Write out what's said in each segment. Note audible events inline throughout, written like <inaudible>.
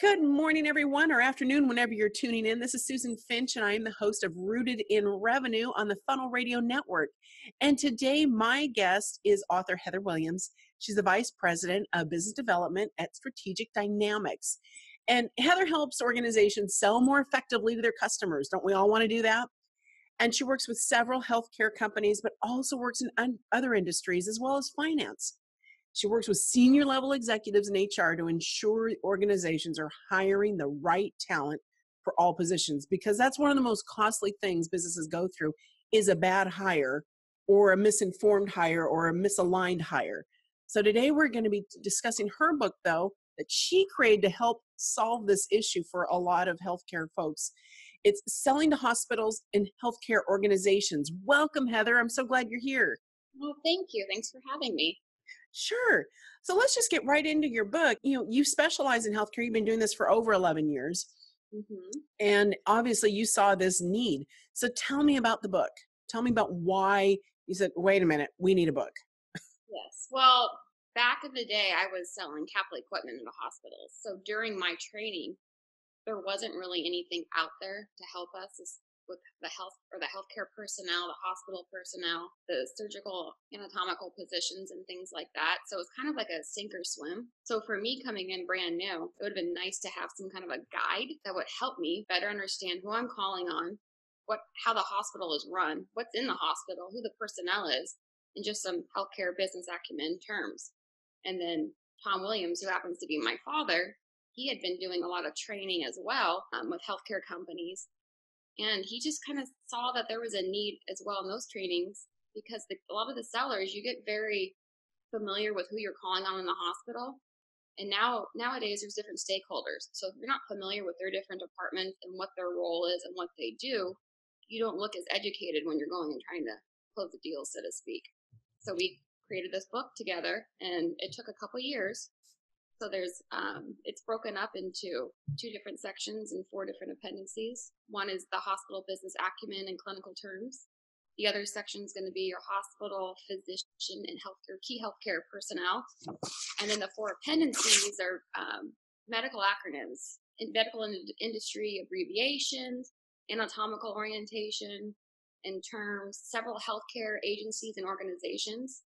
Good morning, everyone, or afternoon, whenever you're tuning in. This is Susan Finch, and I am the host of Rooted in Revenue on the Funnel Radio Network. And today, my guest is author Heather Williams. She's the Vice President of Business Development at Strategic Dynamics. And Heather helps organizations sell more effectively to their customers. Don't we all want to do that? And she works with several healthcare companies, but also works in other industries as well as finance. She works with senior level executives in HR to ensure organizations are hiring the right talent for all positions because that's one of the most costly things businesses go through is a bad hire or a misinformed hire or a misaligned hire. So today we're going to be discussing her book though that she created to help solve this issue for a lot of healthcare folks. It's selling to hospitals and healthcare organizations. Welcome Heather. I'm so glad you're here. Well, thank you. Thanks for having me. Sure. So let's just get right into your book. You know, you specialize in healthcare. You've been doing this for over 11 years. Mm-hmm. And obviously, you saw this need. So tell me about the book. Tell me about why you said, wait a minute, we need a book. yes. Well, back in the day, I was selling capital equipment in the hospitals. So during my training, there wasn't really anything out there to help us with the health or the healthcare personnel, the hospital personnel, the surgical anatomical positions and things like that. So it's kind of like a sink or swim. So for me coming in brand new, it would have been nice to have some kind of a guide that would help me better understand who I'm calling on, what how the hospital is run, what's in the hospital, who the personnel is, and just some healthcare business acumen terms. And then Tom Williams, who happens to be my father, he had been doing a lot of training as well um, with healthcare companies and he just kind of saw that there was a need as well in those trainings because the, a lot of the sellers, you get very familiar with who you're calling on in the hospital. And now, nowadays, there's different stakeholders. So if you're not familiar with their different departments and what their role is and what they do, you don't look as educated when you're going and trying to close the deal, so to speak. So we created this book together, and it took a couple years so there's, um, it's broken up into two different sections and four different appendices. One is the hospital business acumen and clinical terms. The other section is going to be your hospital, physician, and healthcare key healthcare personnel. And then the four appendices are um, medical acronyms, in medical in- industry abbreviations, anatomical orientation, and terms, several healthcare agencies and organizations,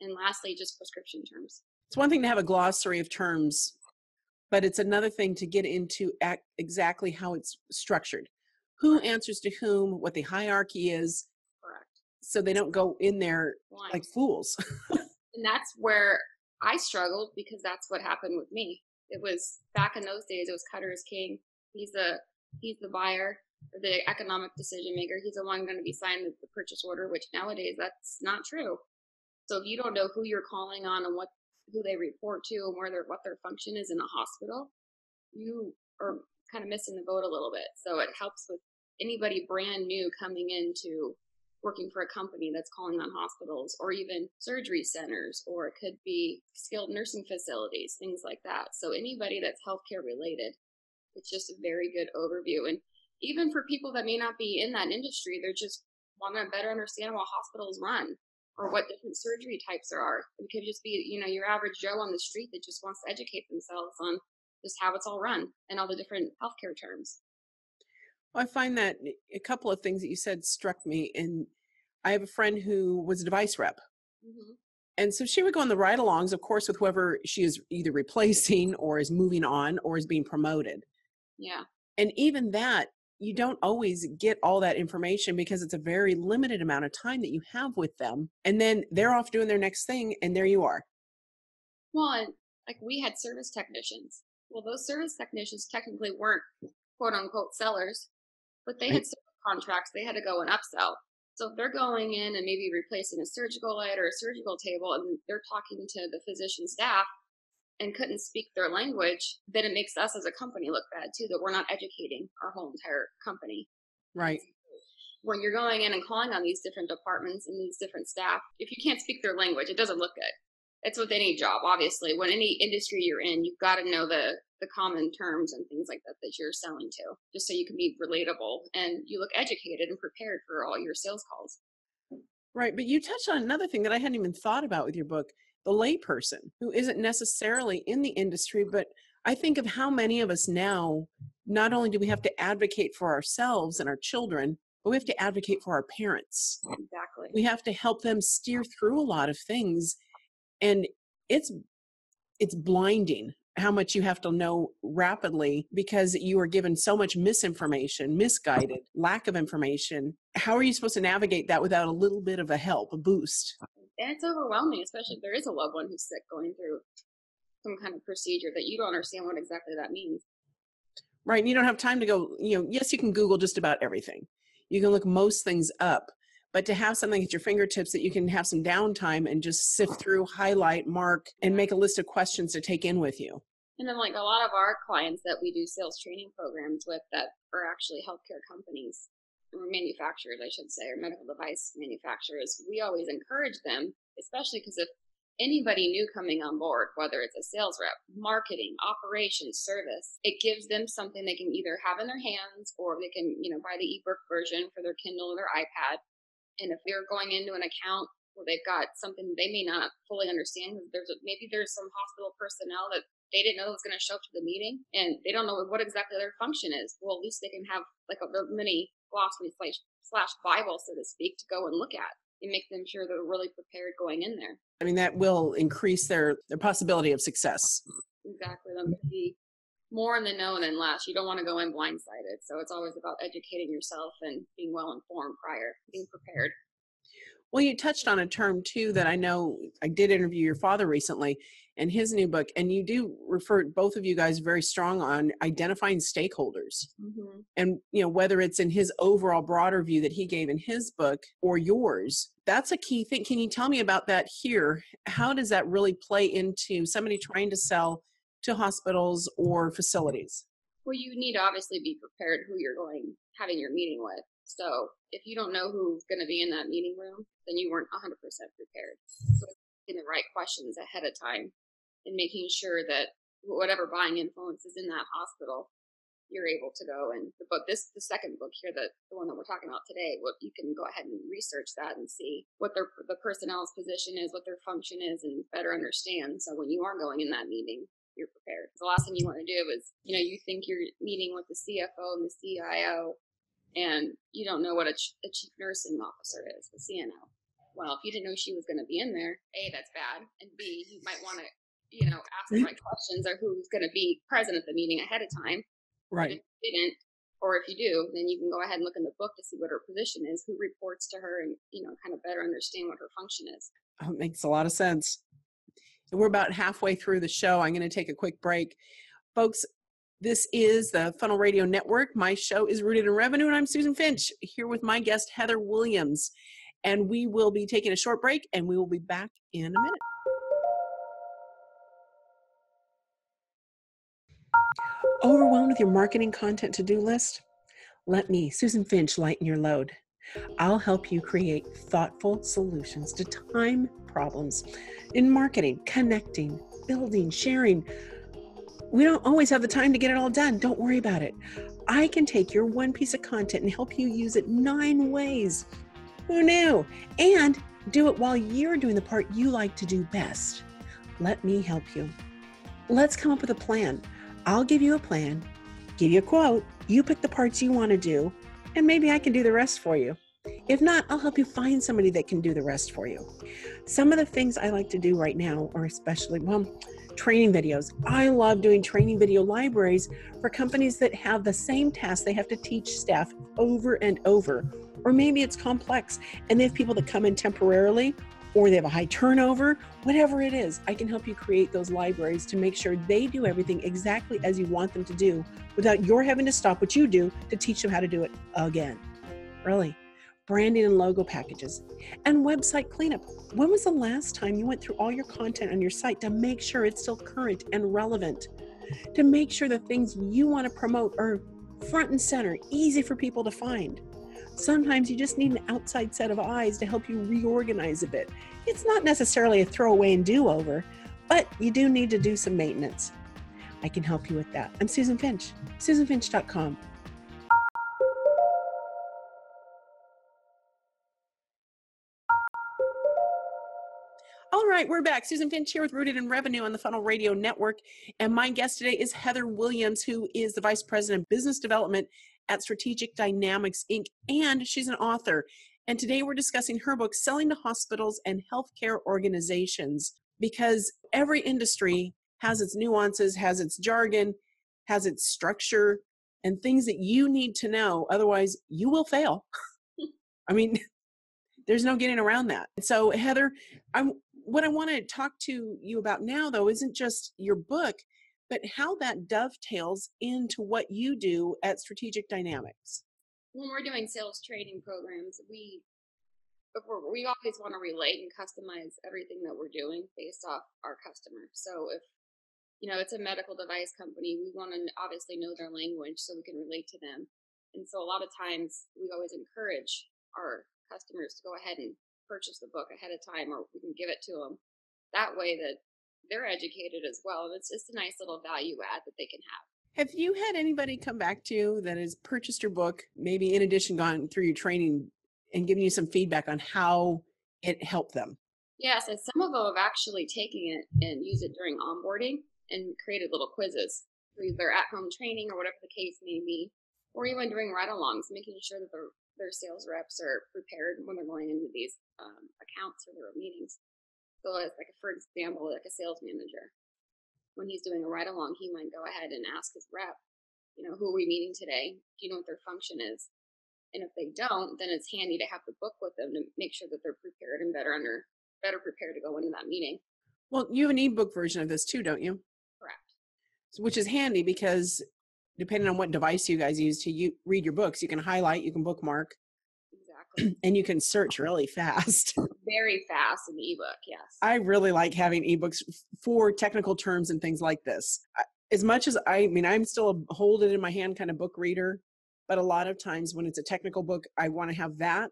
and lastly, just prescription terms it's one thing to have a glossary of terms, but it's another thing to get into exactly how it's structured. Who answers to whom, what the hierarchy is. Correct. So they don't go in there Blind. like fools. <laughs> and that's where I struggled because that's what happened with me. It was back in those days, it was cutter's king. He's the he's the buyer, the economic decision maker. He's the one going to be signing the purchase order, which nowadays that's not true. So if you don't know who you're calling on and what who they report to and where their what their function is in a hospital, you are kind of missing the boat a little bit. So it helps with anybody brand new coming into working for a company that's calling on hospitals or even surgery centers, or it could be skilled nursing facilities, things like that. So anybody that's healthcare related, it's just a very good overview. And even for people that may not be in that industry, they're just want to better understand how hospitals run or what different surgery types there are. It could just be, you know, your average Joe on the street that just wants to educate themselves on just how it's all run and all the different healthcare terms. Well, I find that a couple of things that you said struck me. And I have a friend who was a device rep. Mm-hmm. And so she would go on the ride alongs, of course, with whoever she is either replacing or is moving on or is being promoted. Yeah. And even that, you don't always get all that information because it's a very limited amount of time that you have with them. And then they're off doing their next thing, and there you are. Well, like we had service technicians. Well, those service technicians technically weren't quote unquote sellers, but they had contracts. They had to go and upsell. So if they're going in and maybe replacing a surgical light or a surgical table and they're talking to the physician staff, and couldn't speak their language, then it makes us as a company look bad too, that we're not educating our whole entire company. Right. When you're going in and calling on these different departments and these different staff, if you can't speak their language, it doesn't look good. It's with any job, obviously. When any industry you're in, you've got to know the the common terms and things like that that you're selling to, just so you can be relatable and you look educated and prepared for all your sales calls. Right. But you touched on another thing that I hadn't even thought about with your book the layperson who isn't necessarily in the industry, but I think of how many of us now, not only do we have to advocate for ourselves and our children, but we have to advocate for our parents. Exactly. We have to help them steer through a lot of things. And it's it's blinding how much you have to know rapidly because you are given so much misinformation, misguided, lack of information. How are you supposed to navigate that without a little bit of a help, a boost? And it's overwhelming, especially if there is a loved one who's sick going through some kind of procedure that you don't understand what exactly that means. Right. And you don't have time to go, you know, yes, you can Google just about everything. You can look most things up, but to have something at your fingertips that you can have some downtime and just sift through, highlight, mark, and make a list of questions to take in with you. And then, like a lot of our clients that we do sales training programs with that are actually healthcare companies or manufacturers, I should say, or medical device manufacturers, we always encourage them, especially because if anybody new coming on board, whether it's a sales rep, marketing, operations, service, it gives them something they can either have in their hands or they can, you know, buy the ebook version for their Kindle or their iPad. And if they're going into an account where they've got something they may not fully understand, there's a, maybe there's some hospital personnel that they didn't know was going to show up to the meeting and they don't know what exactly their function is. Well, at least they can have like a mini glossary slash, slash Bible, so to speak, to go and look at and make them sure they're really prepared going in there. I mean, that will increase their, their possibility of success. Exactly. Them to be more in the know than less. You don't want to go in blindsided. So it's always about educating yourself and being well informed prior, being prepared. Well, you touched on a term too that I know I did interview your father recently and his new book, and you do refer both of you guys very strong on identifying stakeholders. Mm-hmm. And you know, whether it's in his overall broader view that he gave in his book or yours, that's a key thing. Can you tell me about that here? How does that really play into somebody trying to sell to hospitals or facilities? Well, you need to obviously be prepared who you're going having your meeting with. So if you don't know who's going to be in that meeting room, then you weren't 100% prepared. So the right questions ahead of time and making sure that whatever buying influence is in that hospital, you're able to go and the book this the second book here that the one that we're talking about today what you can go ahead and research that and see what their the personnel's position is what their function is and better understand. So when you are going in that meeting you're prepared. The last thing you want to do is you know you think you're meeting with the cfo and the cio and you don't know what a, ch- a chief nursing officer is the cno well if you didn't know she was going to be in there a that's bad and b you might want to you know, ask the right questions or who's going to be present at the meeting ahead of time. Right. if you didn't, or if you do, then you can go ahead and look in the book to see what her position is, who reports to her, and you know, kind of better understand what her function is. Oh, it makes a lot of sense. And we're about halfway through the show. I'm going to take a quick break, folks. This is the Funnel Radio Network. My show is Rooted in Revenue, and I'm Susan Finch here with my guest Heather Williams. And we will be taking a short break, and we will be back in a minute. Overwhelmed with your marketing content to do list? Let me, Susan Finch, lighten your load. I'll help you create thoughtful solutions to time problems in marketing, connecting, building, sharing. We don't always have the time to get it all done. Don't worry about it. I can take your one piece of content and help you use it nine ways. Who knew? And do it while you're doing the part you like to do best. Let me help you. Let's come up with a plan. I'll give you a plan, give you a quote, you pick the parts you want to do, and maybe I can do the rest for you. If not, I'll help you find somebody that can do the rest for you. Some of the things I like to do right now are especially, well, training videos. I love doing training video libraries for companies that have the same task they have to teach staff over and over. Or maybe it's complex and they have people that come in temporarily or they have a high turnover, whatever it is, I can help you create those libraries to make sure they do everything exactly as you want them to do without your having to stop what you do to teach them how to do it again. Really. Branding and logo packages and website cleanup. When was the last time you went through all your content on your site to make sure it's still current and relevant? To make sure the things you want to promote are front and center, easy for people to find. Sometimes you just need an outside set of eyes to help you reorganize a bit. It's not necessarily a throwaway and do over, but you do need to do some maintenance. I can help you with that. I'm Susan Finch, susanfinch.com. All right, we're back. Susan Finch here with Rooted in Revenue on the Funnel Radio Network. And my guest today is Heather Williams, who is the Vice President of Business Development at Strategic Dynamics Inc., and she's an author. And today we're discussing her book, Selling to Hospitals and Healthcare Organizations, because every industry has its nuances, has its jargon, has its structure, and things that you need to know. Otherwise, you will fail. I mean, <laughs> there's no getting around that. So, Heather, I'm what I want to talk to you about now, though, isn't just your book, but how that dovetails into what you do at Strategic Dynamics. When we're doing sales training programs, we we always want to relate and customize everything that we're doing based off our customer. So if you know it's a medical device company, we want to obviously know their language so we can relate to them. And so a lot of times we always encourage our customers to go ahead and purchase the book ahead of time or we can give it to them that way that they're educated as well. And it's just a nice little value add that they can have. Have you had anybody come back to you that has purchased your book, maybe in addition gone through your training and given you some feedback on how it helped them? Yes, and some of them have actually taken it and used it during onboarding and created little quizzes for either at home training or whatever the case may be, or even during ride alongs, making sure that their, their sales reps are prepared when they're going into these um, accounts or their meetings. So, as like a for example, like a sales manager, when he's doing a ride along, he might go ahead and ask his rep, you know, who are we meeting today? Do you know what their function is? And if they don't, then it's handy to have the book with them to make sure that they're prepared and better under better prepared to go into that meeting. Well, you have an ebook version of this too, don't you? Correct. Which is handy because depending on what device you guys use to you, read your books, you can highlight, you can bookmark, <clears throat> and you can search really fast. <laughs> Very fast in the ebook, yes. I really like having ebooks for technical terms and things like this. As much as I, I mean, I'm still a hold it in my hand kind of book reader, but a lot of times when it's a technical book, I want to have that.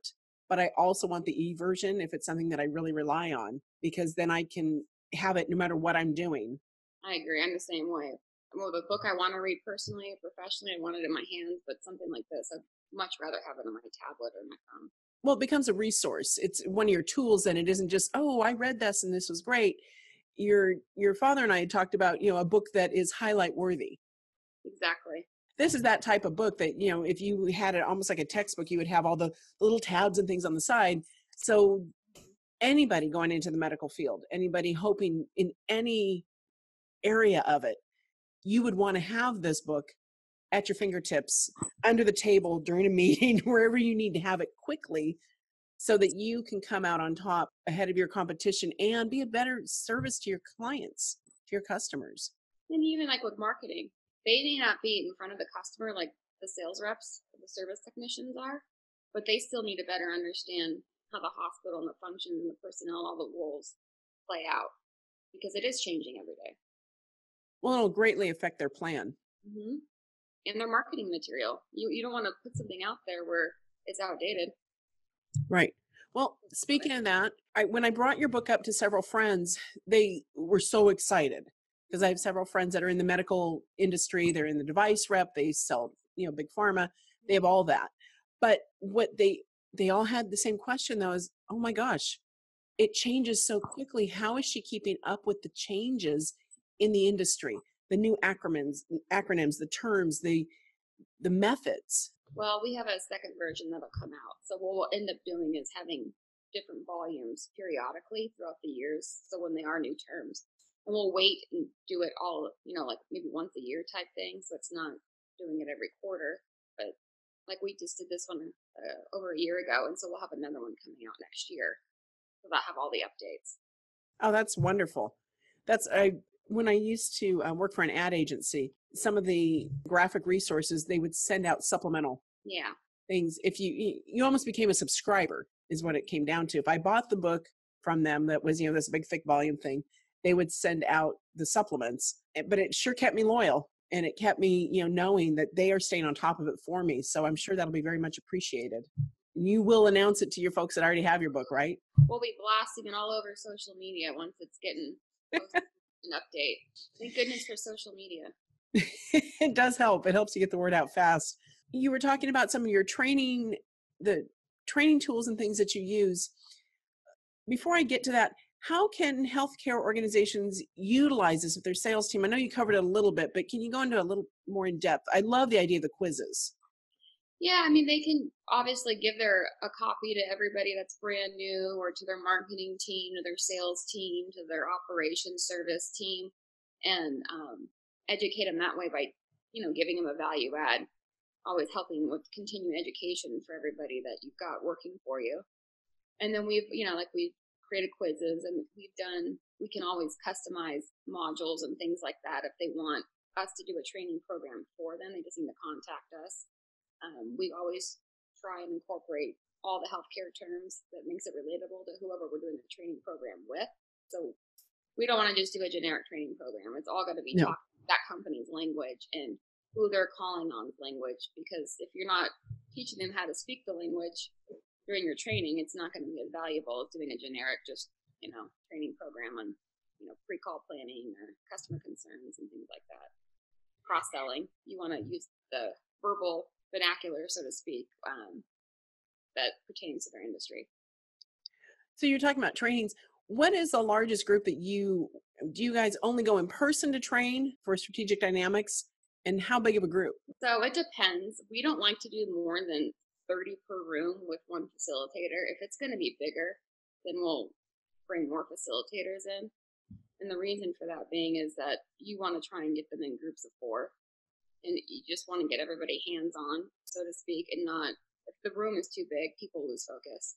But I also want the e version if it's something that I really rely on, because then I can have it no matter what I'm doing. I agree. I'm the same way. Well, the book I want to read personally professionally, I want it in my hands, but something like this, I'd much rather have it on my tablet or my phone. Well, it becomes a resource. It's one of your tools, and it isn't just, oh, I read this and this was great. Your your father and I had talked about, you know, a book that is highlight worthy. Exactly. This is that type of book that, you know, if you had it almost like a textbook, you would have all the little tabs and things on the side. So anybody going into the medical field, anybody hoping in any area of it, you would want to have this book at your fingertips under the table during a meeting, <laughs> wherever you need to have it quickly so that you can come out on top ahead of your competition and be a better service to your clients, to your customers. And even like with marketing, they may not be in front of the customer like the sales reps the service technicians are, but they still need to better understand how the hospital and the functions and the personnel, all the roles play out because it is changing every day. Well, it'll greatly affect their plan. Mm-hmm. And their marketing material. You you don't want to put something out there where it's outdated. Right. Well, speaking of that, I, when I brought your book up to several friends, they were so excited because I have several friends that are in the medical industry. They're in the device rep. They sell, you know, big pharma. They have all that. But what they they all had the same question though is, oh my gosh, it changes so quickly. How is she keeping up with the changes in the industry? The new acronyms, acronyms, the terms, the the methods? Well, we have a second version that'll come out. So what we'll end up doing is having different volumes periodically throughout the years. So when they are new terms, and we'll wait and do it all, you know, like maybe once a year type thing. So it's not doing it every quarter, but like we just did this one uh, over a year ago, and so we'll have another one coming out next year. So that have all the updates. Oh, that's wonderful. That's I when I used to uh, work for an ad agency, some of the graphic resources they would send out supplemental yeah things. If you you almost became a subscriber is what it came down to. If I bought the book from them that was you know this big thick volume thing, they would send out the supplements. Eh, but it sure kept me loyal and it kept me you know knowing that they are staying on top of it for me. So I'm sure that'll be very much appreciated. You will announce it to your folks that already have your book, right? We'll be blasting it all over social media once it's getting an update. Thank goodness for social media. <laughs> it does help. It helps you get the word out fast. You were talking about some of your training, the training tools and things that you use. Before I get to that, how can healthcare organizations utilize this with their sales team? I know you covered it a little bit, but can you go into a little more in depth? I love the idea of the quizzes. Yeah, I mean, they can obviously give their a copy to everybody that's brand new, or to their marketing team, to their sales team, to their operations service team, and um, educate them that way by, you know, giving them a value add. Always helping with continuing education for everybody that you've got working for you. And then we've, you know, like we've created quizzes, and we've done. We can always customize modules and things like that if they want us to do a training program for them. They just need to contact us um, we always try and incorporate all the healthcare terms that makes it relatable to whoever we're doing the training program with. So we don't want to just do a generic training program. It's all going to be no. that company's language and who they're calling on's language. Because if you're not teaching them how to speak the language during your training, it's not going to be as valuable as doing a generic, just you know, training program on you know pre-call planning or customer concerns and things like that. Cross selling, you want to use the verbal vernacular, so to speak, um, that pertains to their industry. So you're talking about trainings. What is the largest group that you do? You guys only go in person to train for strategic dynamics, and how big of a group? So it depends. We don't like to do more than 30 per room with one facilitator. If it's going to be bigger, then we'll bring more facilitators in. And the reason for that being is that you want to try and get them in groups of four and you just want to get everybody hands on, so to speak, and not if the room is too big, people lose focus.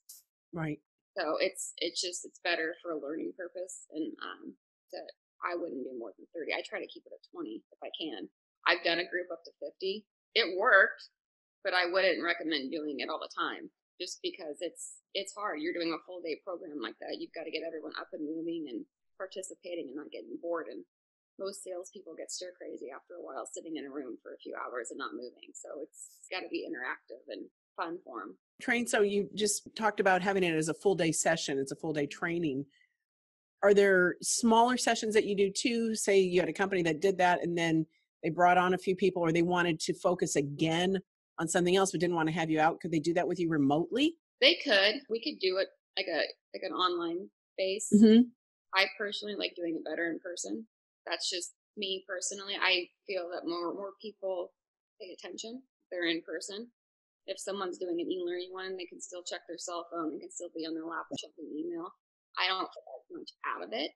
Right. So it's it's just it's better for a learning purpose, and um, that I wouldn't do more than thirty. I try to keep it at twenty if I can. I've done a group up to fifty. It worked, but I wouldn't recommend doing it all the time, just because it's it's hard. You're doing a full day program like that. You've got to get everyone up and moving and participating and not getting bored and most salespeople get stir crazy after a while sitting in a room for a few hours and not moving. So it's, it's got to be interactive and fun for them. Train. So you just talked about having it as a full day session. It's a full day training. Are there smaller sessions that you do too? Say you had a company that did that and then they brought on a few people or they wanted to focus again on something else but didn't want to have you out. Could they do that with you remotely? They could. We could do it like a like an online base. Mm-hmm. I personally like doing it better in person that's just me personally. I feel that more more people pay attention. They're in person. If someone's doing an e-learning one, they can still check their cell phone. They can still be on their laptop checking email. I don't get as much out of it,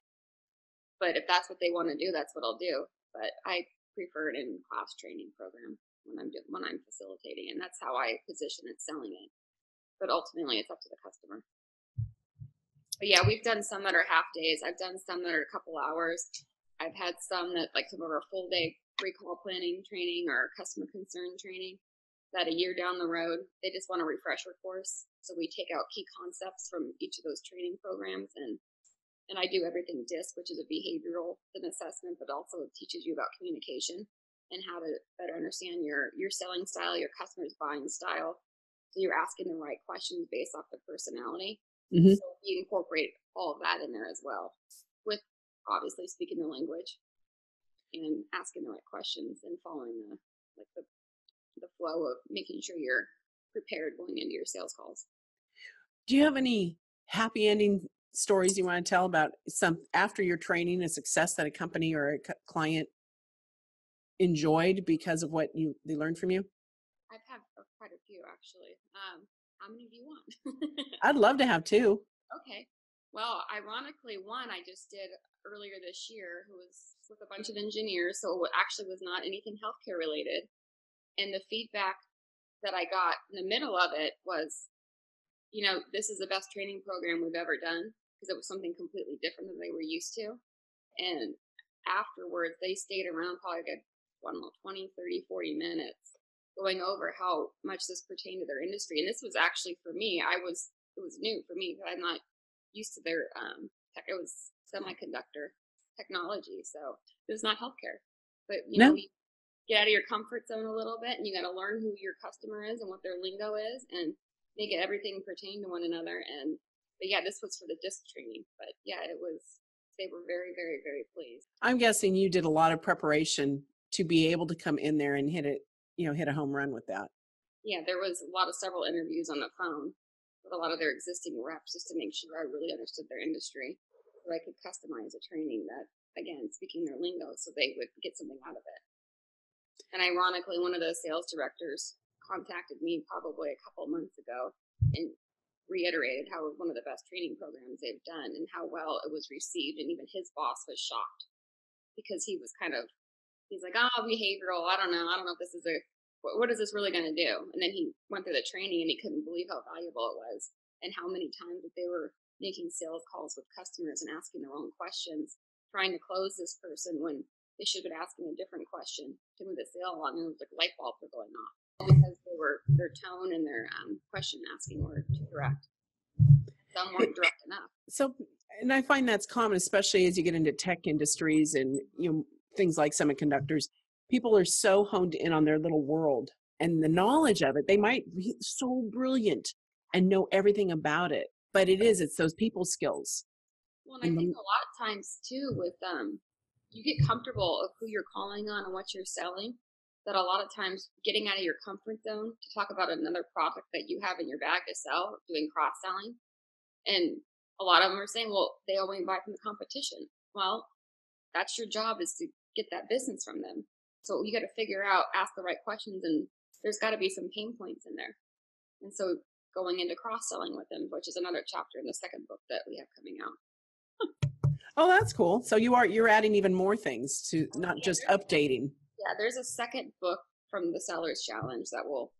but if that's what they want to do, that's what I'll do. But I prefer it in class training program when I'm do- when I'm facilitating, and that's how I position it, selling it. But ultimately, it's up to the customer. But yeah, we've done some that are half days. I've done some that are a couple hours. I've had some that like some of our full day pre-call planning training or customer concern training that a year down the road they just want a refresher course. So we take out key concepts from each of those training programs and and I do everything DISC, which is a behavioral assessment, but also teaches you about communication and how to better understand your your selling style, your customer's buying style. So you're asking the right questions based off the personality. Mm-hmm. So we incorporate all of that in there as well, obviously speaking the language and asking the right questions and following the like the the flow of making sure you're prepared going into your sales calls. Do you have any happy ending stories you want to tell about some after your training, a success that a company or a client enjoyed because of what you they learned from you? I've had quite a few actually. Um, how many do you want? I'd love to have two. <laughs> Okay. Well, ironically, one I just did earlier this year who was with a bunch of engineers, so it actually was not anything healthcare related. And the feedback that I got in the middle of it was, you know, this is the best training program we've ever done because it was something completely different than they were used to. And afterwards, they stayed around probably a, I don't know, 20, 30, 40 minutes going over how much this pertained to their industry. And this was actually for me, I was, it was new for me. Because I'm not used to their um, tech. It was semiconductor technology, so it was not healthcare. But you no. know, you get out of your comfort zone a little bit, and you got to learn who your customer is and what their lingo is, and make it everything pertain to one another. And but yeah, this was for the DISC training. But yeah, it was. They were very, very, very pleased. I'm guessing you did a lot of preparation to be able to come in there and hit it, you know, hit a home run with that. Yeah, there was a lot of several interviews on the phone with a lot of their existing reps just to make sure I really understood their industry. so I could customize a training that, again, speaking their lingo, so they would get something out of it. And ironically, one of those sales directors contacted me probably a couple months ago and reiterated how it was one of the best training programs they've done and how well it was received. And even his boss was shocked because he was kind of, he's like, oh, behavioral. I don't know. I don't know if this is a, what, what is this really going to do? And then he went through the training and he couldn't believe how valuable it was and how many times that they were making sales calls with customers and asking the wrong questions, trying to close this person when they should have been asking a different question to move the sale along. And it was like light bulbs were going off because they were their tone and their um, question asking were too direct. Some weren't direct enough. So, and I find that's common, especially as you get into tech industries and you know things like semiconductors. People are so honed in on their little world and the knowledge of it. They might be so brilliant and know everything about it, but it is it's those people skills. Well, and I think a lot of times too with um, you get comfortable of who you're calling on and what you're selling that a lot of times getting out of your comfort zone to talk about another product that you have in your bag to sell, doing cross selling. And a lot of them are saying, well, they only buy from the competition. Well, that's your job is to get that business from them. So you got to figure out, ask the right questions, and there's got to be some pain points in there. And so going into cross selling with them, which is another chapter in the second book that we have coming out. Oh, that's cool. So you are you're adding even more things to not Yeah, just updating. Yeah, there's a second book from the Sellers Challenge that will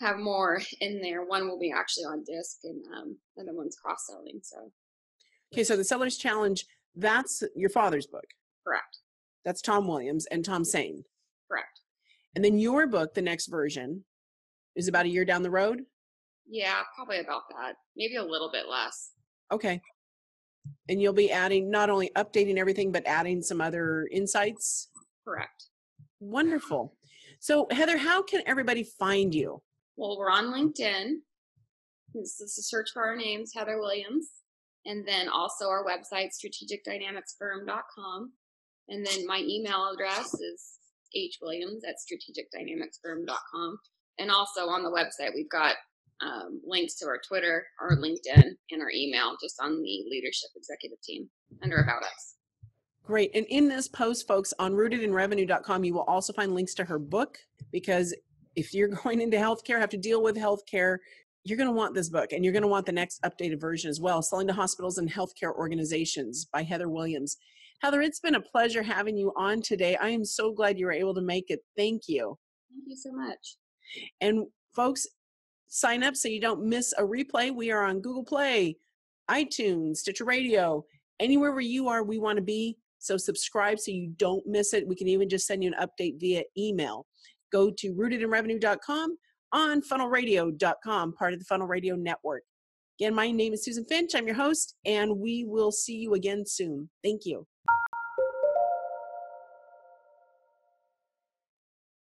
have more <laughs> in there. One will be actually on DISC, and um, the other one's cross selling. So Okay, so the Sellers Challenge, that's your father's book. correct, That's Tom Williams and Tom Sane. correct. And then your book, the next version, is about a year down the road. Yeah, probably about that. Maybe a little bit less. Okay. And you'll be adding not only updating everything, but adding some other insights. Correct. Wonderful. So, Heather, how can everybody find you? Well, we're on LinkedIn. This is a search for our names, Heather Williams. And then also our website, strategicdynamicsfirm.com. And then my email address is hwilliams at strategicdynamicsfirm.com. And also on the website, we've got um, links to our Twitter, our LinkedIn, and our email just on the leadership executive team under About Us. Great. And in this post, folks, on rootedinrevenue.com, you will also find links to her book because if you're <laughs> going into healthcare, have to deal with healthcare, you're going to want this book and you're going to want the next updated version as well Selling to Hospitals and Healthcare Organizations by Heather Williams. Heather, it's been a pleasure having you on today. I am so glad you were able to make it. Thank you. Thank you so much. And folks, sign up so you don't miss a replay. We are on Google Play, iTunes, Stitcher Radio, anywhere where you are, we want to be. So subscribe so you don't miss it. We can even just send you an update via email. Go to rootedinrevenue.com on funnelradio.com, part of the Funnel Radio Network. Again, my name is Susan Finch. I'm your host, and we will see you again soon. Thank you.